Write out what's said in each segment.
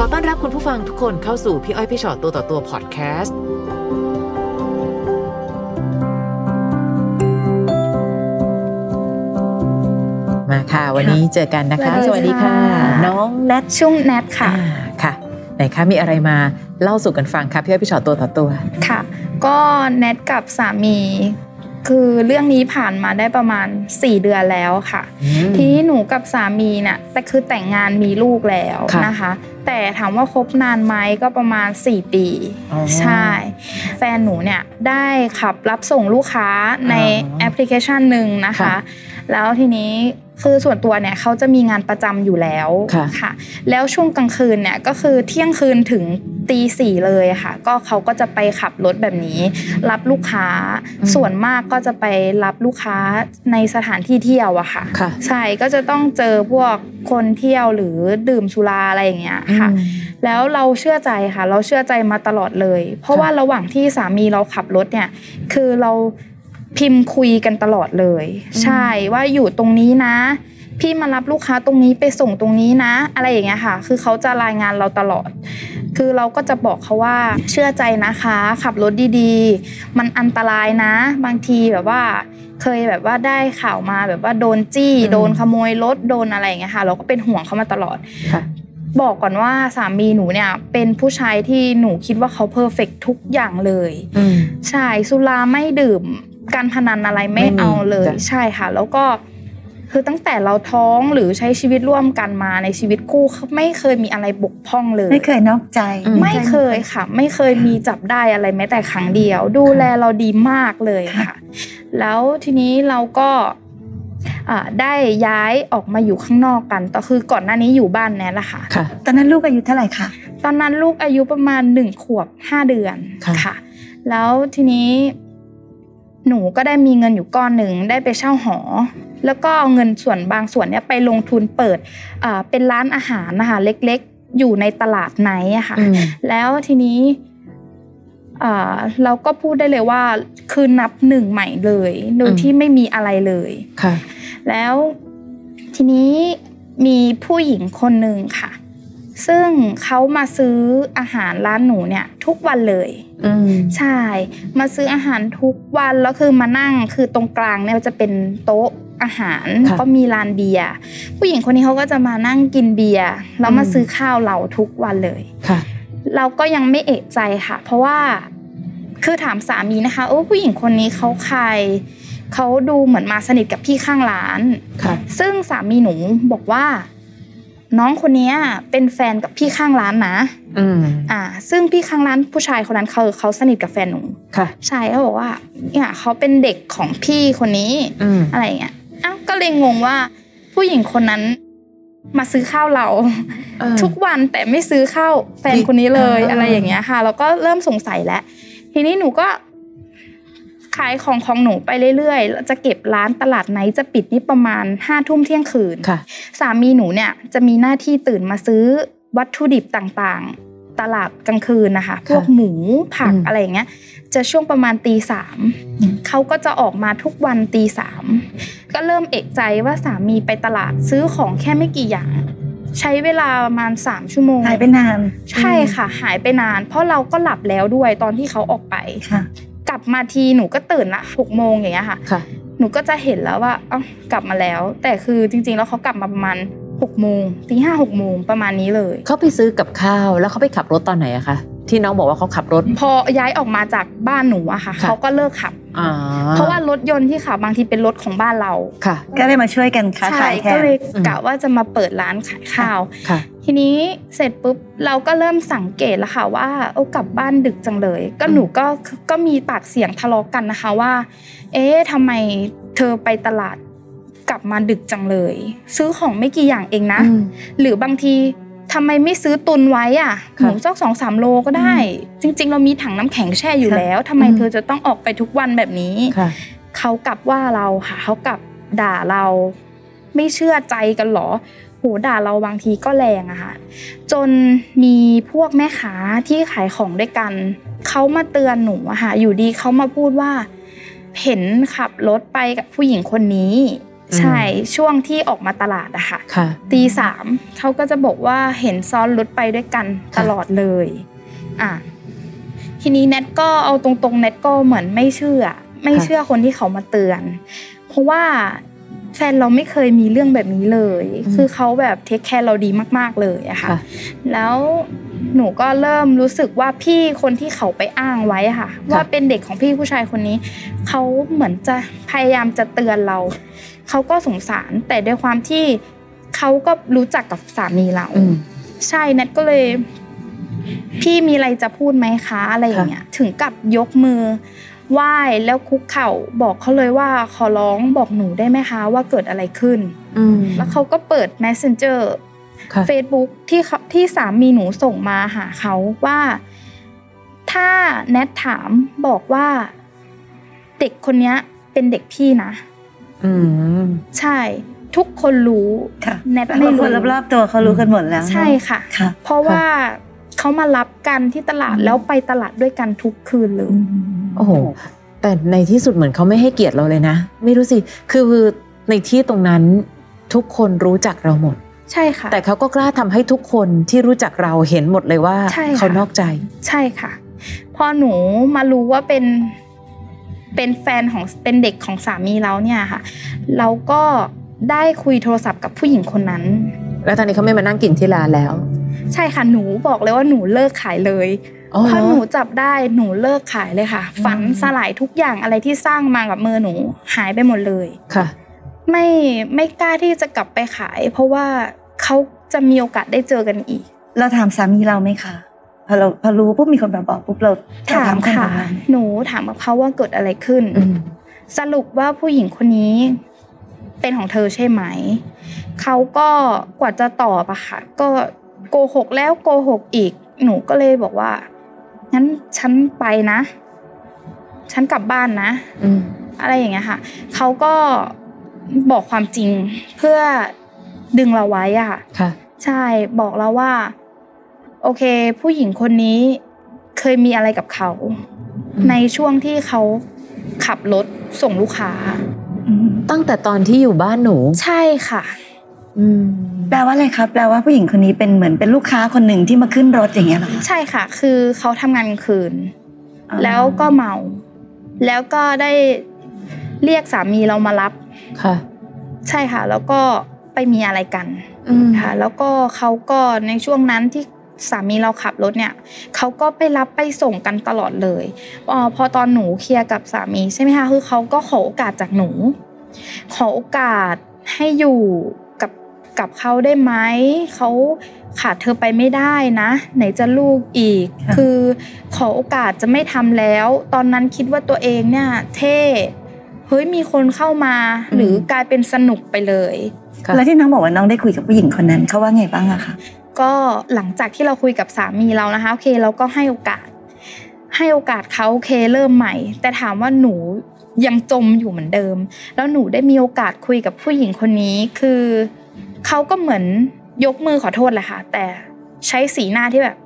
อต้อนรับคุณผู้ฟังทุกคนเข้าสู่พี่อ้อยพี่ชอตตัวต่อตัวพอดแคสต์มาค่ะ วันนี้เจอกันนะคะ สวัสดีค่ะ น้องแนทช่วงแนทค่ะอ่าค่ะไหนคะมีอะไรมาเล่าสู่กันฟังคะพี่อ้อยพี่ชอตตัวต่อตัวค่ะ ก็แนทกับสามี คือเรื่องนี้ผ่านมาได้ประมาณ 4 เดือนแล้วค่ะ ทีนี้หนูกับสามีเนี่ยแต่คือแต่งงานมีลูกแล้วค่ะนะคะ แต่ถามว่าคบนานไหมก็ประมาณ 4 ปีอ๋อใช่ แฟนหนูเนี่ยได้ขับรับส่งลูกค้าในอ๋อแอปพลิเคชันหนึ่งนะคะค่ะแล้วทีนี้ คือส่วนตัวเนี่ยเขาจะมีงานประจำอยู่แล้วค่ะค่ะ แล้วช่วงกลางคืนเนี่ยก็คือเที่ยงคืนถึงตีสี่เลยค่ะ ก็เขาก็จะไปขับรถแบบนี้ รับลูกค้าอืมส่วนมากก็จะไปรับลูกค้าในสถานที่เที่ยวอะค่ะค่ะใช่ก็จะต้องเจอพวกคนเที่ยวหรือดื่มสุราอะไรอย่างเงี้ยค่ะอืมแล้วเราเชื่อใจค่ะ เราเชื่อใจมาตลอดเลย เพราะค่ะว่าระหว่างที่สามีเราขับรถเนี่ย คือเรา พิมพ์คุยกันตลอดเลย ใช่ว่าอยู่ตรงนี้นะ พี่มารับลูกค้าตรงนี้ไปส่งตรงนี้นะ อะไรอย่างเงี้ยค่ะ คือเขาจะรายงานเราตลอด คือเราก็จะบอกเขาว่าเชื่อใจนะคะ ขับรถดีๆ มันอันตรายนะ บางทีแบบว่า เคยแบบว่าได้ข่าวมาแบบว่าโดนจี้อืมโดนขโมยรถโดนอะไรอย่างเงี้ยค่ะ เราก็เป็นห่วงเขามาตลอดค่ะบอกก่อนว่าสามีหนูเนี่ยเป็นผู้ชายที่หนูคิดว่าเขาเพอร์เฟกทุกอย่างเลยอืมใช่สุราไม่ดื่ม การพนันอะไรไม่ไม่มีเอาเลยจ้ะใช่ค่ะ แล้วก็คือตั้งแต่เราท้องหรือใช้ชีวิตร่วมกันมาในชีวิตคู่ไม่เคยมีอะไรบกพร่องเลย ไม่เคยนอกใจอืมไม่เคยค่ะ ไม่เคยมีจับได้อะไรแม้แต่ครั้งเดียว ดูแลเราดีมากเลยค่ะ แล้วทีนี้เราก็อ่าได้ย้ายออกมาอยู่ข้างนอกกันก็คือก่อนหน้านี้อยู่บ้านแนทแหละค่ะค่ะตอนนั้นลูกอายุเท่าไหร่คะตอนนั้นลูกอายุประมาณหนึ่งขวบห้าเดือนค่ะค่ะแล้วทีนี้ หนูก็ได้มีเงินอยู่ก้อนหนึ่งได้ไปเช่าหอ แล้วก็เอาเงินส่วนบางส่วนเนี้ยไปลงทุนเปิดอ่าเป็นร้านอาหารนะคะเล็กๆ อยู่ในตลาดไหนอะค่ะอืมแล้วทีนี้อ่าเราก็พูดได้เลยว่าคือนับหนึ่งใหม่เลย โดยอืมที่ไม่มีอะไรเลยค่ะ แล้วทีนี้มีผู้หญิงคนหนึ่งค่ะ ซึ่งเขามาซื้ออาหารร้านหนูเนี่ย ทุกวันเลยอืมใช่ มาซื้ออาหารทุกวันแล้วคือมานั่งคือตรงกลางเนี่ยจะเป็นโต๊ะอาหารค่ะก็มีลานเบียร์ผู้หญิงคนนี้เขาก็จะมานั่งกินเบียร์แล้วมาอืมซื้อข้าวเราทุกวันเลยค่ะ เราก็ยังไม่เอะใจค่ะ เพราะว่าคือถามสามีนะคะโอ้ผู้หญิงคนนี้เขาใครเขาดูเหมือนมาสนิทกับพี่ข้างร้านค่ะซึ่งสามีหนูบอกว่า น้องคนเนี้ยเป็นแฟนกับพี่ข้างร้านนะอืมอ่า ซึ่งพี่ข้างร้านผู้ชายคนนั้นเขาเขาสนิทกับแฟนหนูค่ะใช่เขาบอกว่าเนี่ยเขาเป็นเด็กของพี่คนนี้อืมอะไรอย่างเงี้ยอ้าวก็เลยงงว่า ผู้หญิงคนนั้นมาซื้อข้าวเราเออทุกวันแต่ไม่ซื้อข้าวแฟนคนนี้เลยอ่าอะไรอย่างเงี้ยค่ะ แล้วก็เริ่มสงสัยแล้วทีนี้หนูก็ ขายของของหนูไปเรื่อยๆแล้วจะเก็บร้านตลาดไหนจะปิดนี่ประมาณห้าทุ่มเที่ยงคืนค่ะสามีหนูเนี่ยจะมีหน้าที่ตื่นมาซื้อวัตถุดิบต่างๆ ตลาดกลางคืนนะคะ พวกหมูผักอืมอะไรอย่างเงี้ย จะช่วงประมาณตีสามเขาก็จะออกมาทุกวันตีสามก็เริ่มเอกใจว่าสามีไปตลาดซื้อของแค่ไม่กี่อย่างใช้เวลาประมาณสามชั่วโมงหายไปนาน ใช่ค่ะ หายไปนาน เพราะเราก็หลับแล้วด้วยตอนที่เขาออกไปค่ะกลั บมาทีหนูก็ตื่นละหกโมงอย่างเงี้ยค่ะค่ะ หนูก็จะเห็นแล้วว่าเอ้ากลับมาแล้ว แต่คือจริง ๆ แล้วเขากลับมาประมาณหกโมงตีห้าหกโมงประมาณนี้เลย เขาไปซื้อกับข้าวแล้วเขาไปขับรถตอนไหนอะคะที่น้องบอกว่าเขาขับรถ พอย้ายออกมาจากบ้านหนูอะค่ะค่ะเขาก็เลิกขับอ่า เพราะว่ารถยนต์ที่ขับบางทีเป็นรถของบ้านเราค่ะ ก็เลยมาช่วยกันค้าใช่ขายแทก็นเลยอืมกะว่าจะมาเปิดร้านขายข้าวค่ะทีนี้เสร็จปุ๊บเราก็เริ่มสังเกตแล้วค่ะว่าโอ้กลับบ้านดึกจังเลย ก็อืมหนูก็ก็มีปากเสียงทะเลาะกันนะคะว่า เอ๊ะทำไมเธอไปตลาดกลับมาดึกจังเลย ซื้อของไม่กี่อย่างเองนะอืมหรือบางที ทำไมไม่ซื้อตุนไว้อะหค่ะมูสักสองสามโลก็ได้ จริง ๆ เรามีถังน้ำแข็งแช่อยู่ค่ะแล้วทำไมอืมเธอจะต้องออกไปทุกวันแบบนี้ค่ะเขากลับว่าเราค่ะเขากลับด่าเรา ไม่เชื่อใจกันเหรอโหด่าเราบางทีก็แรงอะค่ะจนมีพวกแม่ค้าที่ขายของด้วยกันเขามาเตือนหนูอะค่ะอยู่ดีเขามาพูดว่า เห็นขับรถไปกับผู้หญิงคนนี้ ใช่ช่วงที่ออกมาตลาดอะค่ะค่ะตีสามเขาก็จะบอกว่าเห็นซ้อนรถไปด้วยกันค่ะตลอดเลยอะทีนี้แนทก็เอาตรงๆแนทก็เหมือนไม่เชื่อ ไม่เชื่อคนที่เขามาเตือน เพราะว่าแฟนเราไม่เคยมีเรื่องแบบนี้เลย คือเขาแบบเทคแคร์เราดีมากๆเลยอะค่ะค่ะแล้วหนูก็เริ่มรู้สึกว่าพี่คนที่เขาไปอ้างไว้อะค่ะ ว่าเป็นเด็กของพี่ผู้ชายคนนี้ เขาเหมือนจะพยายามจะเตือนเรา เขาก็สงสารแต่ด้วยความที่เขาก็รู้จักกับสามีเราอืมใช่แนทก็เลย พี่มีอะไรจะพูดไหมคะอะไรอย่างเงี้ย ถึงกับยกมือไหว้แล้วคุกเข่าบอกเขาเลยว่าขอร้องบอกหนูได้ไหมคะ ว่าเกิดอะไรขึ้นอืมแล้วเขาก็เปิด messenger ค่ะ Facebook ที่เขาที่สามีหนูส่งมาหาเขาว่า ถ้าแนทถามบอกว่า เด็กคนเนี้ยเป็นเด็กพี่นะอืม ใช่ทุกคนรู้ค่ะแนทไม่ไม่รู้รู้คนรอบๆตัวเขารู้กันหมดแล้วเนอะใช่ค่ะค่ะ เพราะว่าเขามารับกันที่ตลาดอืมแล้วไปตลาดด้วยกันทุกคืนเลยโอ้โหแต่ในที่สุดเหมือนเขาไม่ให้เกียรติเราเลยนะ ไม่รู้สิคือในที่ตรงนั้นทุกคนรู้จักเราหมด ใช่ค่ะ แต่เขาก็กล้าทำให้ทุกคนที่รู้จักเราเห็นหมดเลยว่าใช่ค่ะเขานอกใจ ใช่ค่ะ พอหนูมารู้ว่าเป็น เป็นแฟนของเป็นเด็กของสามีเราเนี่ยค่ะ เราก็ได้คุยโทรศัพท์กับผู้หญิงคนนั้น แล้วตอนนี้เขาไม่มานั่งกินที่ร้านแล้ว ใช่ค่ะหนูบอกเลยว่าหนูเลิกขายเลยอ๋อพอหนูจับได้หนูเลิกขายเลยค่ะ ฝันสลายทุกอย่างอะไรที่สร้างมากับมือหนูหายไปหมดเลยค่ะ ไม่ไม่กล้าที่จะกลับไปขาย เพราะว่าเขาจะมีโอกาสได้เจอกันอีก เราถามสามีเราไหมคะ พอเราพอรู้ปุ๊บมีคนมาบอกปุ๊บเราถามคนค่ะประมาณหนูถามกับเขาว่าเกิดอะไรขึ้นอืมสรุปว่าผู้หญิงคนนี้ เป็นของเธอใช่ไหม เขาก็กว่าจะตอบอะค่ะ ก็โกหกแล้วโกหกอีก หนูก็เลยบอกว่างั้นฉันไปนะ ฉันกลับบ้านนะอืมอะไรอย่างเงี้ยค่ะ เขาก็บอกความจริงเพื่อดึงเราไว้อะค่ะค่ะใช่บอกเราว่า โอเค ผู้หญิงคนนี้เคยมีอะไรกับเขาอืมในช่วงที่เขาขับรถส่งลูกค้าอืมตั้งแต่ตอนที่อยู่บ้านหนู ใช่ค่ะอืมแปลว่าอะไรครับแปลว่าผู้หญิงคนนี้เป็นเหมือนเป็นลูกค้าคนหนึ่งที่มาขึ้นรถอย่างเงี้ยเหรอคะใช่ค่ะ คือเขาทำงานกลางคืนอ่าแล้วก็เมา แล้วก็ได้เรียกสามีเรามารับค่ะ ใช่ค่ะ แล้วก็ไปมีอะไรกันอืมค่ะแล้วก็เขาก็ในช่วงนั้นที่ สามีเราขับรถเนี่ยเขาก็ไปรับไปส่งกันตลอดเลยเออพอตอนหนูเคลียร์กับสามีใช่ไหมคะคือเขาก็ขอโอกาสจากหนู ขอโอกาสให้อยู่กับกับเขาได้ไหมเขาขาดเธอไปไม่ได้นะ ไหนจะลูกอีกค่ะคือขอโอกาสจะไม่ทำแล้ว ตอนนั้นคิดว่าตัวเองเนี่ย เท่เฮ้ยมีคนเข้ามา หรือกลายเป็นสนุกไปเลยค่ะแล้วที่น้องบอกว่าน้องได้คุยกับผู้หญิงคนนั้นเขาว่าไงบ้างอะคะ ก็หลังจากที่เราคุยกับสามีเรานะคะโอเคเราก็ให้โอกาส ให้โอกาสเขาโอเคเริ่มใหม่ แต่ถามว่าหนูยังจมอยู่เหมือนเดิม แล้วหนูได้มีโอกาสคุยกับผู้หญิงคนนี้ คือเขาก็เหมือนยกมือขอโทษแหละค่ะ แต่ใช้สีหน้าที่แบบ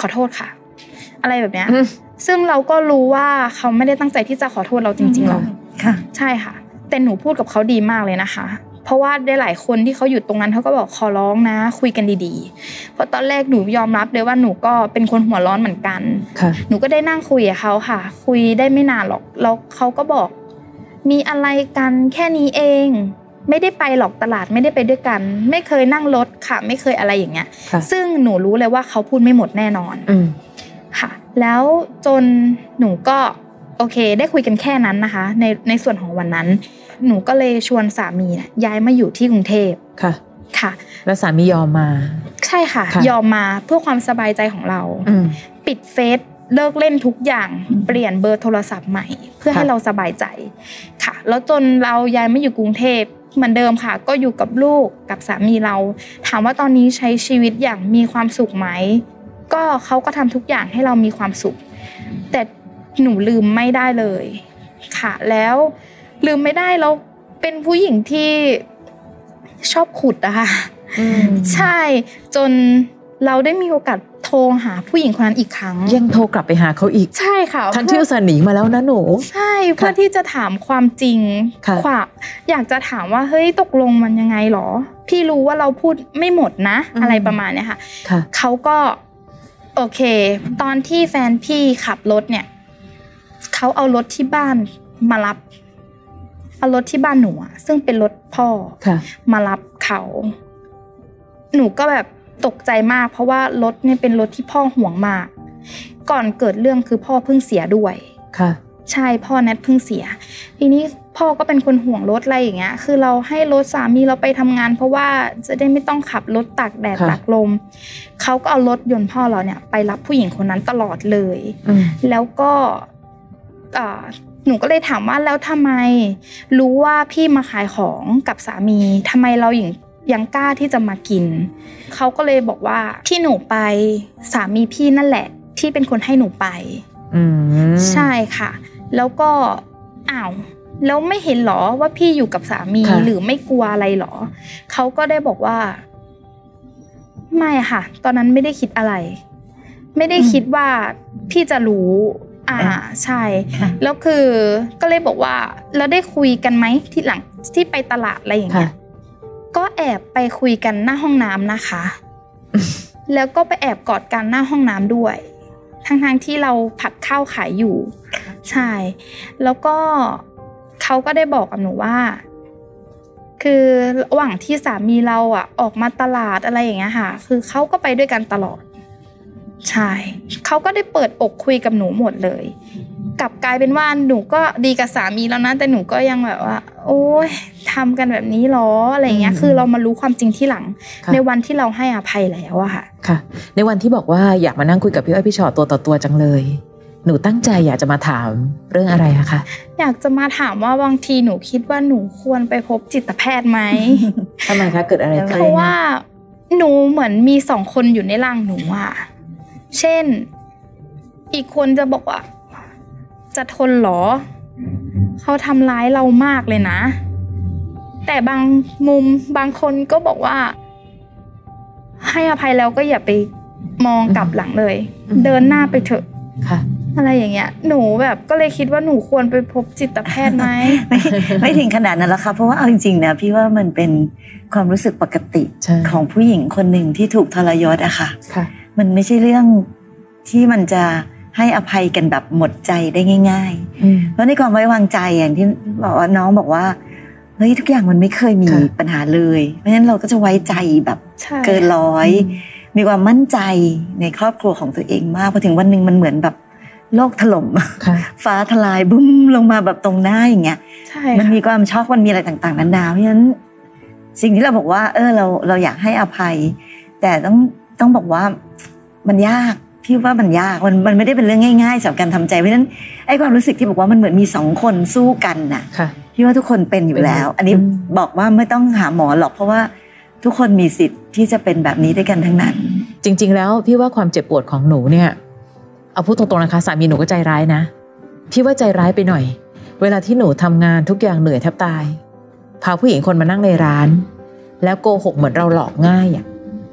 ขอโทษค่ะ อะไรแบบเนี้ยอืมซึ่งเราก็รู้ว่าเขาไม่ได้ตั้งใจที่จะขอโทษเราจริงๆหรอกค่ะ ใช่ค่ะ แต่หนูพูดกับเขาดีมากเลยนะคะ เพราะว่าได้หลายคนที่เขาอยู่ตรงนั้นเขาก็บอกขอร้องนะ คุยกันดีๆ เพราะตอนแรกหนูยอมรับเลยว่าหนูก็เป็นคนหัวร้อนเหมือนกันค่ะหนูก็ได้นั่งคุยกับเขาค่ะ คุยได้ไม่นานหรอกแล้วเขาก็บอก มีอะไรกันแค่นี้เอง ไม่ได้ไปหรอกตลาดไม่ได้ไปด้วยกัน ไม่เคยนั่งรถค่ะ ไม่เคยอะไรอย่างเงี้ยค่ะซึ่งหนูรู้เลยว่าเขาพูดไม่หมดแน่นอนอืมค่ะ แล้วจนหนูก็โอเค ได้คุยกันแค่นั้นนะคะ ในในส่วนของวันนั้น หนูก็เลยชวนสามีเนี่ยย้ายมาอยู่ที่กรุงเทพค่ะค่ะ แล้วสามียอมมา ใช่ค่ะค่ะยอมมาเพื่อความสบายใจของเราอืมปิดเฟซเลิกเล่นทุกอย่างอืมเปลี่ยนเบอร์โทรศัพท์ใหม่ เพื่อค่ะให้เราสบายใจค่ะ แล้วจนเราย้ายมาอยู่กรุงเทพเหมือนเดิมค่ะ ก็อยู่กับลูกกับสามีเรา ถามว่าตอนนี้ใช้ชีวิตอย่างมีความสุขไหมก็เขาก็ทำทุกอย่างให้เรามีความสุข แต่หนูลืมไม่ได้เลย ค่ะแล้ว ลืมไม่ได้เราเป็นผู้หญิงที่ชอบขุดอะค่ะอืมใช่จนเราได้มีโอกาสโทโทรหาผู้หญิงคนนั้นอีกครั้ง ยังโทรกลับไปหาเขาอีกใช่ค่ะทั้งที่อุตส่าห์หนีมาแล้วนะหนู ใช่เพื่อที่จะถามความจริงค่ะความอยากจะถามว่าเฮ้ยตกลงมันยังไงหรอ พี่รู้ว่าเราพูดไม่หมดนะ อะไรประมาณเนี้ยค่ะค่ะเขาก็โอเค ตอนที่แฟนพี่ขับรถเนี่ยเขาเอารถที่บ้านมารับ เอารถที่บ้านหนูอะซึ่งเป็นรถพ่อค่ะมารับเขา หนูก็แบบตกใจมาก เพราะว่ารถเนี่ยเป็นรถที่พ่อห่วงมาก ก่อนเกิดเรื่องคือพ่อเพิ่งเสียด้วยค่ะใช่พ่อแนทเพิ่งเสีย ทีนี้พ่อก็เป็นคนห่วงรถอะไรอย่างเงี้ย คือเราให้รถสามีเราไปทำงาน เพราะว่าจะได้ไม่ต้องขับรถตากแดดค่ะตากลมเขาก็เอารถยนต์พ่อเราเนี่ย ไปรับผู้หญิงคนนั้นตลอดเลยอืมแล้วก็อ่า หนูก็เลยถามว่าแล้วทำไม รู้ว่าพี่มาขายของกับสามีทำไมเรายังยังกล้าที่จะมากิน เขาก็เลยบอกว่าที่หนูไปสามีพี่นั่นแหละ ที่เป็นคนให้หนูไปอืมใช่ค่ะ แล้วก็อ้าวแล้วไม่เห็นหรอว่าพี่อยู่กับสามีค่ะหรือไม่กลัวอะไรหรอ เขาก็ได้บอกว่า ไม่ค่ะ ตอนนั้นไม่ได้คิดอะไร ไม่ได้คิดว่าพี่จะรู้ อ่าอะใช่ค่ะแล้วคือก็เลยบอกว่าแล้วได้คุยกันไหมที่หลังที่ไปตลาดอะไรอย่างเงี้ยค่ะก็แอบไปคุยกันหน้าห้องน้ำนะคะ แล้วก็ไปแอบกอดกันหน้าห้องน้ำด้วย ทั้งๆที่เราผัดข้าวขายอยู่ ใช่ แล้วก็เขาก็ได้บอกกับหนูว่า คือระหว่างที่สามีเราอะ ออกมาตลาดอะไรอย่างเงี้ยค่ะ คือเขาก็ไปด้วยกันตลอด ใช่เขาก็ได้เปิดอกคุยกับหนูหมดเลย กลับกลายเป็นว่าหนูก็ดีกับสามีแล้วนะแต่หนูก็ยังแบบว่า โอ๊ยทำกันแบบนี้หรออะไรอย่างเงี้ยอืมคือเรามารู้ความจริงที่หลังค่ะในวันที่เราให้อภัยแล้วอะค่ะ ค่ะ ในวันที่บอกว่าอยากมานั่งคุยกับพี่อ้อยพี่ชอตตัวต่อตัวจังเลย หนูตั้งใจอยากจะมาถามเรื่องอะไรอะคะ อยากจะมาถามว่าบางทีหนูคิดว่าหนูควรไปพบจิตแพทย์ไหมทำไมคะเกิดอะไรเพขึ้นราะว่าหนูเหมือนมีสองคนอยู่ในร่างหนูอะ เช่น อีกคนจะบอกว่า จะทนเหรอ เขาทำร้ายเรามากเลยนะ แต่บางมุมบางคนก็บอกว่า ให้อภัยแล้วก็อย่าไปมองกลับหลังเลย เดินหน้าไปเถอะค่ะอะไรอย่างเงี้ย หนูแบบก็เลยคิดว่าหนูควรไปพบจิตแพทย์ไหมไม่ไม่ถึงขนาดนั้นหรอกค่ะเพราะว่าเอาจริงๆนะพี่ว่ามันเป็นความรู้สึกปกติใช่ของผู้หญิงคนหนึ่งที่ถูกทรยศอะค่ะค่ะ มันไม่ใช่เรื่องที่มันจะให้อภัยกันแบบหมดใจได้ง่ายอืมๆเพราะในความไว้วางใจอย่างที่บอกว่าน้องบอกว่าเฮ้ยทุกอย่างมันไม่เคยมีค่ะปัญหาเลย เพราะฉะนั้นเราก็จะไว้ใจแบบใช่เกินร้อย มีความมั่นใจในครอบครัวของตัวเองมากพอถึงวันหนึ่งมันเหมือนแบบโลกถล่มค่ะฟ้าทลายบุ้มลงมาแบบตรงหน้าอย่างเงี้ยใช่มันค่ะมีความช็อกมันมีอะไรต่างๆนานาเพราะฉะนั้นสิ่งที่เราบอกว่า เออเราเราอยากให้อภัย แต่ต้องต้องบอกว่า มันยากพี่ว่ามันยากมันมันไม่ได้เป็นเรื่องง่ายๆสำหรับการทำใจเพราะฉะนั้นไอ้ความรู้สึกที่บอกว่ามันเหมือนมีสองคนสู้กันน่ะค่ะพี่ว่าทุกคนเป็นอยู่แล้วเป็นอันนี้อืมบอกว่าไม่ต้องหาหมอหรอกเพราะว่าทุกคนมีสิทธิ์ที่จะเป็นแบบนี้ด้วยกันทั้งนั้น จริง ๆ แล้วพี่ว่าความเจ็บปวดของหนูเนี่ยเอาพูดตรงๆนะคะสามีหนูก็ใจร้ายนะพี่ว่าใจร้ายไปหน่อย เวลาที่หนูทำงานทุกอย่างเหนื่อยแทบตายพาผู้หญิงคนมานั่งในร้าน แล้วโกหกเหมือนเราหลอกง่ายอะ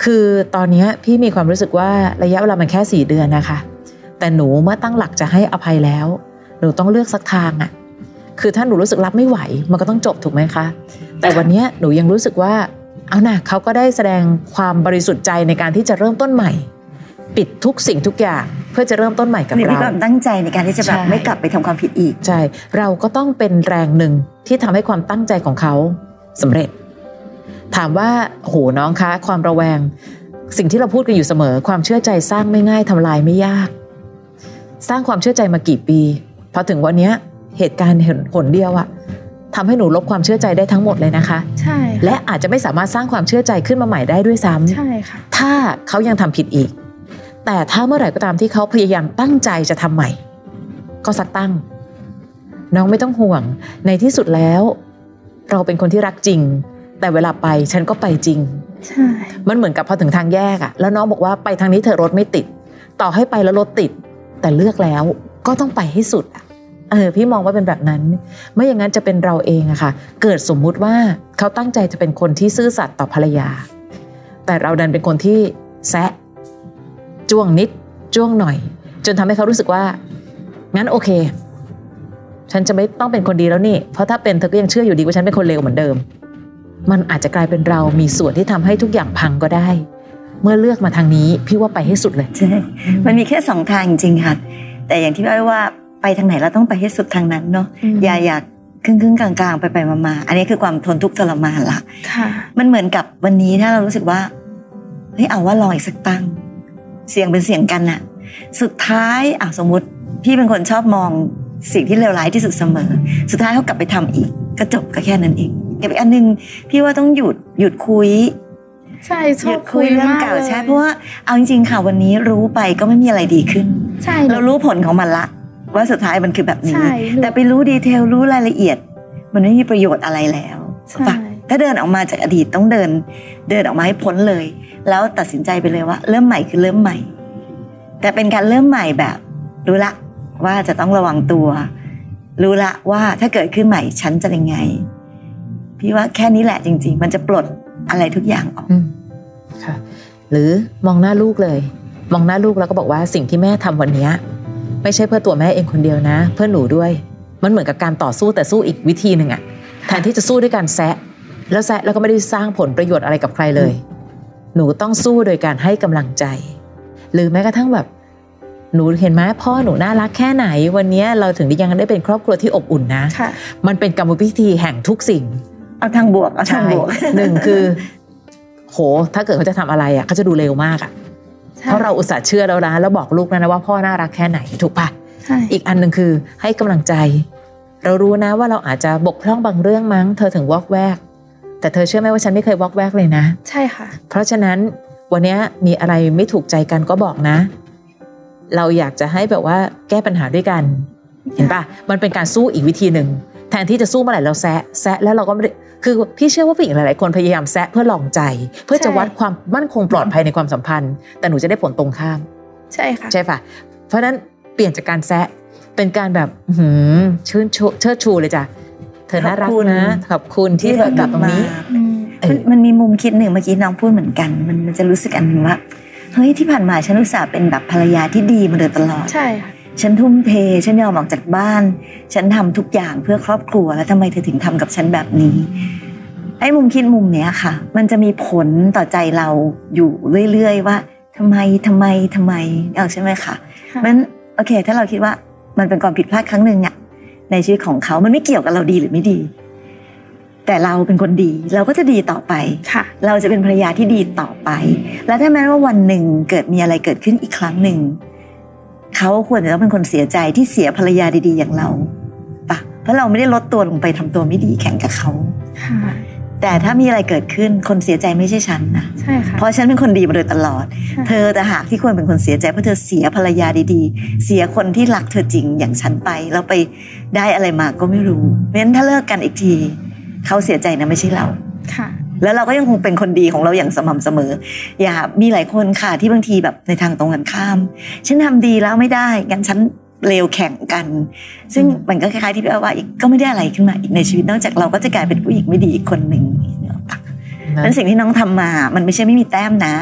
คือตอนเนี้ยพี่มีความรู้สึกว่าระยะเวลามันแค่สี่เดือนนะคะ แต่หนูเมื่อตั้งหลักจะให้อภัยแล้ว หนูต้องเลือกสักทางอะคือถ้าหนูรู้สึกรับไม่ไหว มันก็ต้องจบถูกไหมคะ แต่วันเนี้ยหนูยังรู้สึกว่า เอานะเขาก็ได้แสดงความบริสุทธิ์ใจในการที่จะเริ่มต้นใหม่ ปิดทุกสิ่งทุกอย่างเพื่อจะเริ่มต้นใหม่กับมีเราความตั้งใจในการที่จะแบบใช่ไม่กลับไปทำความผิดอีกใช่เราก็ต้องเป็นแรงหนึ่งที่ทำให้ความตั้งใจของเขาสำเร็จ ถามว่าโหน้องคะความระแวง สิ่งที่เราพูดกันอยู่เสมอ ความเชื่อใจสร้างไม่ง่ายทำลายไม่ยาก สร้างความเชื่อใจมากี่ปีพอถึงวันเนี้ยเหตุการณ์เห็นผลเดียวอะทำให้หนูลบความเชื่อใจได้ทั้งหมดเลยนะคะ ใช่ และอาจจะไม่สามารถสร้างความเชื่อใจขึ้นมาใหม่ได้ด้วยซ้ำใช่ค่ะถ้าเขายังทำผิดอีก แต่ถ้าเมื่อไหร่ก็ตามที่เขาพยายามตั้งใจจะทำใหม่ ก็สักตั้ง น้องไม่ต้องห่วง ในที่สุดแล้ว เราเป็นคนที่รักจริง แต่เวลาไปฉันก็ไปจริง ใช่ มันเหมือนกับพอถึงทางแยกอะแล้วน้องบอกว่าไปทางนี้เธอะรถไม่ติด ต่อให้ไปแล้วรถติด แต่เลือกแล้วก็ต้องไปให้สุดอะเออพี่มองว่าเป็นแบบนั้น ไม่อย่างนั้นจะเป็นเราเองอะค่ะ เกิดสมมุติว่าเขาตั้งใจจะเป็นคนที่ซื่อสัตย์ต่อภรรยา แต่เราดันเป็นคนที่แซะจ้วงนิดจ้วงหน่อย จนทำให้เขารู้สึกว่า งั้นโอเค ฉันจะไม่ต้องเป็นคนดีแล้วนี่ เพราะถ้าเป็นเธอก็ยังเชื่ออยู่ดีว่าฉันเป็นคนเลวเหมือนเดิม มันอาจจะกลายเป็นเรามีส่วนที่ทำให้ทุกอย่างพังก็ได้ เมื่อเลือกมาทางนี้พี่ว่าไปให้สุดเลยใช่มันมีแค่สองทางจริงๆค่ะ แต่อย่างที่พี่อ้อยว่าไปทางไหนเราต้องไปให้สุดทางนั้นเนาะอืมอย่าอยากครึ่งครึ่งๆกลางๆ ไปไปๆมาๆ อันนี้คือความทนทุกข์ทรมานละค่ะมันเหมือนกับวันนี้ถ้าเรารู้สึกว่าเฮ้ยเอาว่าลองอีกสักตั้ง เสียงเป็นเสียงกันน่ะสุดท้ายอะสมมติพี่เป็นคนชอบมองสิ่งที่เลวร้ายที่สุดเสมอ สุดท้ายเขากลับไปทำอีกก็จบก็แค่นั้นเอง กับอีกอันหนึงพี่ว่าต้องหยุดหยุดคุยใช่ชหอยุบดคุยเรื่องเก่าลยใช่เพราะว่าเอาจริงๆค่ะวันนี้รู้ไปก็ไม่มีอะไรดีขึ้น ใช่เรารู้ผลของมันละ ว่าสุดท้ายมันคือแบบนี้ใช่แต่ไปรู้ดีเทลรู้รายละเอียด มันไม่มีประโยชน์อะไรแล้วใช่ปะถ้าเดินออกมาจากอดีตต้องเดิน เดินออกมาให้พ้นเลย แล้วตัดสินใจไปเลยว่า เริ่มใหม่คือเริ่มใหม่ แต่เป็นการเริ่มใหม่แบบรู้ละว่าจะต้องระวังตัว รู้ละว่าถ้าเกิดขึ้นใหม่ฉันจะยังไง พี่ว่าแค่นี้แหละจริง ๆ มันจะปลดอะไรทุกอย่างออกอืมค่ะ หรือมองหน้าลูกเลย มองหน้าลูกแล้วก็บอกว่าสิ่งที่แม่ทำวันเนี้ยไม่ใช่เพื่อตัวแม่เองคนเดียวนะ เพื่อหนูด้วย มันเหมือนกับการต่อสู้แต่สู้อีกวิธีหนึ่งอะแทนที่จะสู้ด้วยการแซะแล้วแซะแล้วก็ไม่ได้สร้างผลประโยชน์อะไรกับใครเลย หนูต้องสู้โดยการให้กำลังใจ หรือแม้กระทั่งแบบ หนูเห็นไหมพ่อหนูน่ารักแค่ไหน วันเนี้ยเราถึงได้ยังได้เป็นครอบครัวที่อบอุ่นนะค่ะมันเป็นกรรมวิธีแห่งทุกสิ่ง เอาทางบวกเอาทางใช่บวกหนึ่งคือ โห ถ้าเกิดเขาจะทำอะไรอะเขาจะดูเร็วมากอะใช่เพราะเราอุตส่าห์เชื่อแล้วนะแล้วบอกลูกแล้วนะว่าพ่อน่ารักแค่ไหนถูกปะใช่อีกอันหนึ่งคือให้กำลังใจ เรารู้นะว่าเราอาจจะบกพร่องบางเรื่องมั้ง เธอถึงวอกแวก แต่เธอเชื่อไหมว่าฉันไม่เคยวอกแวกเลยนะ ใช่ค่ะ เพราะฉะนั้นวันเนี้ยมีอะไรไม่ถูกใจกันก็บอกนะ เราอยากจะให้แบบว่าแก้ปัญหาด้วยกัน เห็นปะมันเป็นการสู้อีกวิธีหนึ่ง แทนที่จะสู้เมื่อไหร่เราแซะแซะแล้วเราก็ไม่ได้คือพี่เชื่อว่าผู้หญิงหลายๆคนพยายามแซะเพื่อลองใจ เพื่อจะใช่วัดความมั่นคงปลอดภัยในความสัมพันธ์ แต่หนูจะได้ผลตรงข้าม ใช่ค่ะใช่ปะเพราะฉะนั้นเปลี่ยนจากการแซะเป็นการแบบอื้อหือชื่นชูเชิดชูเลยจ้ะเธอน่ารักนะขอบคุณที่เธอกลับตรงนี้อืมเอมันอมันมีมุมคิดหนึ่งเมื่อกี้น้องพูดเหมือนกัน มันมันจะรู้สึกอันหนึ่งว่าเฮ้ยที่ผ่านมาฉันอุตส่าห์เป็นแบบภรรยาที่ดีมาโดยตลอดใช่ค่ะ ฉันทุ่มเท ฉันยอมออกจากบ้าน ฉันทำทุกอย่างเพื่อครอบครัว แล้วทำไมเธอถึงทำกับฉันแบบนี้ ไอ้มุมคิดมุมเนี้ยค่ะ มันจะมีผลต่อใจเราอยู่เรื่อยๆว่าทำไมทำไมทำไมเอาใช่ไหมคะค่ะมันโอเค ถ้าเราคิดว่ามันเป็นความผิดพลาดครั้งหนึ่งอะในชีวิตของเขา มันไม่เกี่ยวกับเราดีหรือไม่ดี แต่เราเป็นคนดีเราก็จะดีต่อไปค่ะเราจะเป็นภรรยาที่ดีต่อไป แล้วถ้าแม้ว่าวันหนึ่งเกิดมีอะไรเกิดขึ้นอีกครั้งหนึ่ง เขาควรจะต้องเป็นคนเสียใจที่เสียภรรยาดีๆอย่างเราปะเพราะเราไม่ได้ลดตัวลงไปทำตัวไม่ดีแข่งกับเขาค่ะแต่ถ้ามีอะไรเกิดขึ้นคนเสียใจไม่ใช่ฉันนะใช่ค่ะเพราะฉันเป็นคนดีมาโดยตลอดค่ะเธอแต่หากที่ควรเป็นคนเสียใจเพราะเธอเสียภรรยาดีๆ เสียคนที่รักเธอจริงอย่างฉันไป แล้วไปได้อะไรมาก็ไม่รู้เพราะฉะนั้นถ้าเลิกกันอีกที เขาเสียใจนะไม่ใช่เราค่ะ แล้วเราก็ยังคงเป็นคนดีของเราอย่างสม่ำเสมอ อย่ามีหลายคนค่ะที่บางทีแบบในทางตรงกันข้าม ฉันทำดีแล้วไม่ได้งั้นฉันเลวแข่งกัน ซึ่งอืมมันก็คล้ายๆที่พี่อ้อยว่าอีกก็ไม่ได้อะไรขึ้นมาอีกในชีวิตนอกจากเราก็จะกลายเป็นผู้หญิงไม่ดีอีกคนหนึ่งเนี่ยปะนะนั้นสิ่งที่น้องทำมา มันไม่ใช่ไม่มีแต้มนะ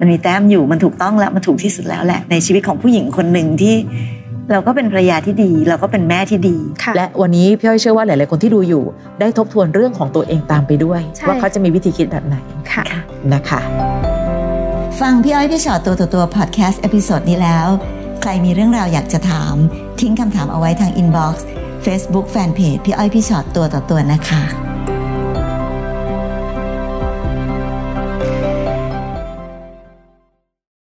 มันมีแต้มอยู่มันถูกต้องแล้วมันถูกที่สุดแล้วแหละ ในชีวิตของผู้หญิงคนหนึ่งที่ เราก็เป็นภรรยาที่ดี เราก็เป็นแม่ที่ดีค่ะและวันนี้พี่อ้อยเชื่อว่าหลาย ๆ คนที่ดูอยู่ ได้ทบทวนเรื่องของตัวเองตามไปด้วยใช่ว่าเขาจะมีวิธีคิดแบบไหนค่ะนะคะ ฟังพี่อ้อยพี่ชอตตัวต่อตัวพอดแคสต์ episode นี้แล้ว ใครมีเรื่องราวอยากจะถาม ทิ้งคำถามเอาไว้ทาง inbox Facebook fanpage พี่อ้อยพี่ชอตตัวต่อตัวนะคะ